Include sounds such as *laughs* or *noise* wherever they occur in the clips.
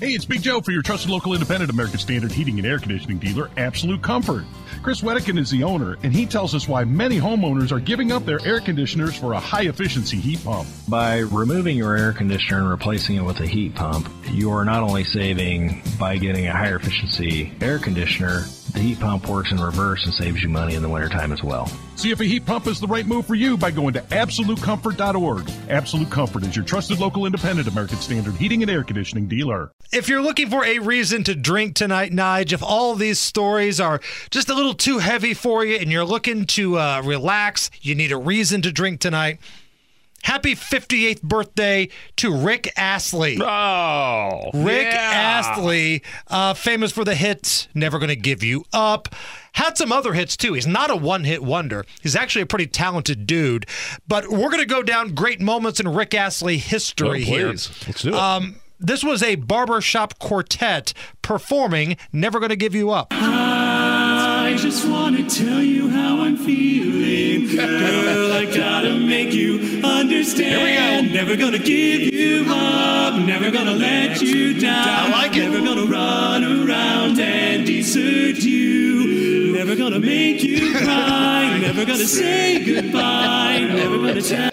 Hey, it's Big Joe for your trusted local independent American Standard heating and air conditioning dealer, Absolute Comfort. Chris Wedekin is the owner, and he tells us why many homeowners are giving up their air conditioners for a high efficiency heat pump. By removing your air conditioner and replacing it with a heat pump, you are not only saving by getting a higher efficiency air conditioner, the heat pump works in reverse and saves you money in the wintertime as well. See if a heat pump is the right move for you by going to AbsoluteComfort.org. Absolute Comfort is your trusted local independent American Standard heating and air conditioning dealer. If you're looking for a reason to drink tonight, Nige, if all these stories are just a little too heavy for you and you're looking to uh, relax, you need a reason to drink tonight. Happy 58th birthday to Rick Astley. Oh, Rick yeah. Astley, uh, famous for the hit "Never Gonna Give You Up." Had some other hits too. He's not a one-hit wonder. He's actually a pretty talented dude. But we're gonna go down great moments in Rick Astley Oh, history here. Let's do it. Um, this was a barbershop quartet performing "Never Gonna Give You Up." I just wanna tell you how I'm feeling. Girl, I gotta make you understand. Here we go. Never gonna give you up. Never gonna let you down. I like it. Never gonna run around and desert you. Never gonna make you cry. Never gonna say goodbye. Never gonna *laughs* tell.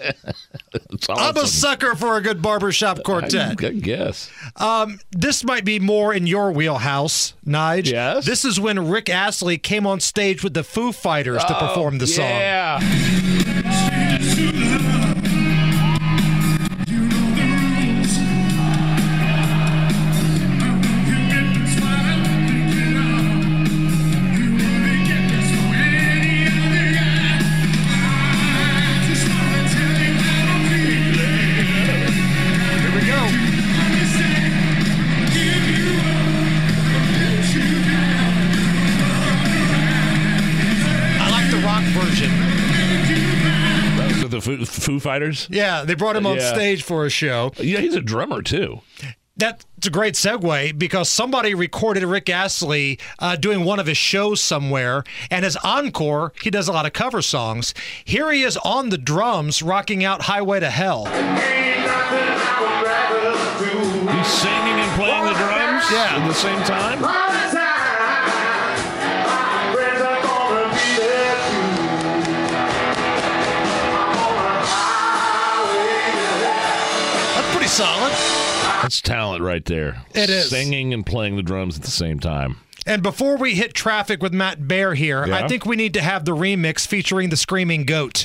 It's I'm a sucker for a good barbershop quartet. Good guess. Um, this might be more in your wheelhouse, Nige. Yes? This is when Rick Astley came on stage with the Foo Fighters to perform the song. Yeah. The Foo, Foo Fighters. Yeah, they brought him on Yeah. stage for a show. Yeah, he's a drummer too. That's a great segue because somebody recorded Rick Astley uh, doing one of his shows somewhere, and as encore, he does a lot of cover songs. Here he is on the drums, rocking out "Highway to Hell." He's singing and playing the drums Yeah. at the same time. Solid. That's talent right there. It is. Singing and playing the drums at the same time. And before we hit traffic with Matt Bear here, I think we need to have the remix featuring the Screaming Goat.